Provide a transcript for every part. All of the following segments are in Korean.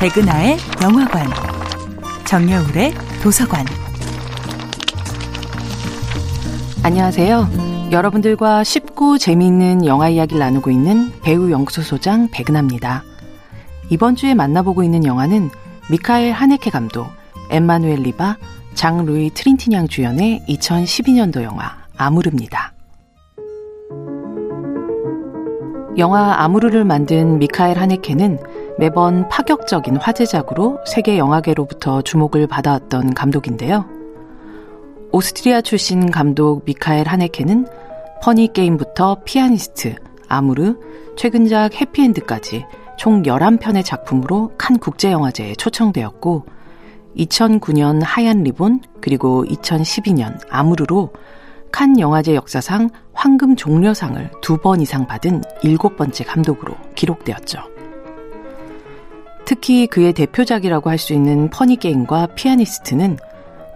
백은하의 영화관, 정여울의 도서관. 안녕하세요. 여러분들과 쉽고 재미있는 영화 이야기를 나누고 있는 배우 영수소장 백은하입니다. 이번 주에 만나보고 있는 영화는 미카엘 하네케 감독, 엠마누엘 리바, 장 루이 트린티냥 주연의 2012년도 영화 아무르입니다. 영화 아무르를 만든 미카엘 하네케는 매번 파격적인 화제작으로 세계 영화계로부터 주목을 받아왔던 감독인데요. 오스트리아 출신 감독 미카엘 하네케는 퍼니 게임부터 피아니스트, 아무르, 최근작 해피엔드까지 총 11편의 작품으로 칸 국제영화제에 초청되었고 2009년 하얀 리본 그리고 2012년 아무르로 칸 영화제 역사상 황금 종려상을 두 번 이상 받은 일곱 번째 감독으로 기록되었죠. 특히 그의 대표작이라고 할 수 있는 퍼니게임과 피아니스트는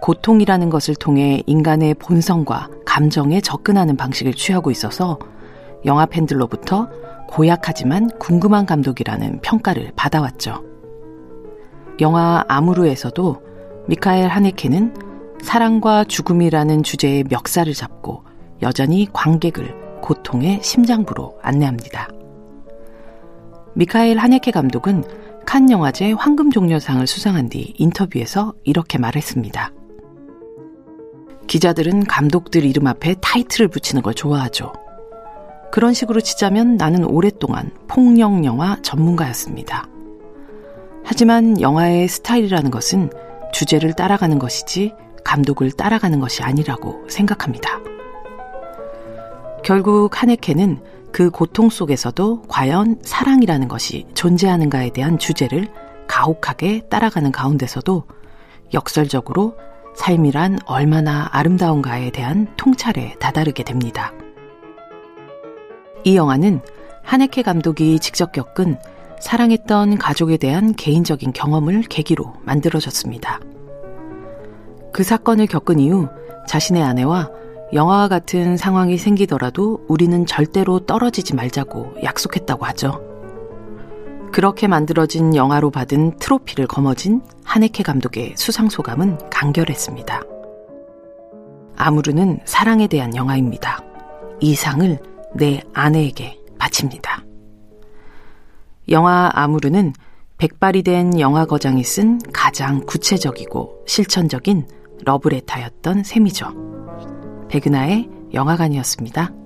고통이라는 것을 통해 인간의 본성과 감정에 접근하는 방식을 취하고 있어서 영화 팬들로부터 고약하지만 궁금한 감독이라는 평가를 받아왔죠. 영화 아무르에서도 미카엘 하네케는 사랑과 죽음이라는 주제의 멱살을 잡고 여전히 관객을 고통의 심장부로 안내합니다. 미카엘 하네케 감독은 칸 영화제 황금종려상을 수상한 뒤 인터뷰에서 이렇게 말했습니다. 기자들은 감독들 이름 앞에 타이틀을 붙이는 걸 좋아하죠. 그런 식으로 치자면 나는 오랫동안 폭력 영화 전문가였습니다. 하지만 영화의 스타일이라는 것은 주제를 따라가는 것이지 감독을 따라가는 것이 아니라고 생각합니다. 결국 하네케는 그 고통 속에서도 과연 사랑이라는 것이 존재하는가에 대한 주제를 가혹하게 따라가는 가운데서도 역설적으로 삶이란 얼마나 아름다운가에 대한 통찰에 다다르게 됩니다. 이 영화는 하네케 감독이 직접 겪은 사랑했던 가족에 대한 개인적인 경험을 계기로 만들어졌습니다. 그 사건을 겪은 이후 자신의 아내와 영화와 같은 상황이 생기더라도 우리는 절대로 떨어지지 말자고 약속했다고 하죠. 그렇게 만들어진 영화로 받은 트로피를 거머쥔 하네케 감독의 수상 소감은 간결했습니다. 아무르는 사랑에 대한 영화입니다. 이 상을 내 아내에게 바칩니다. 영화 아무르는 백발이 된 영화 거장이 쓴 가장 구체적이고 실천적인 러브레타였던 셈이죠. 백은하의 영화관이었습니다.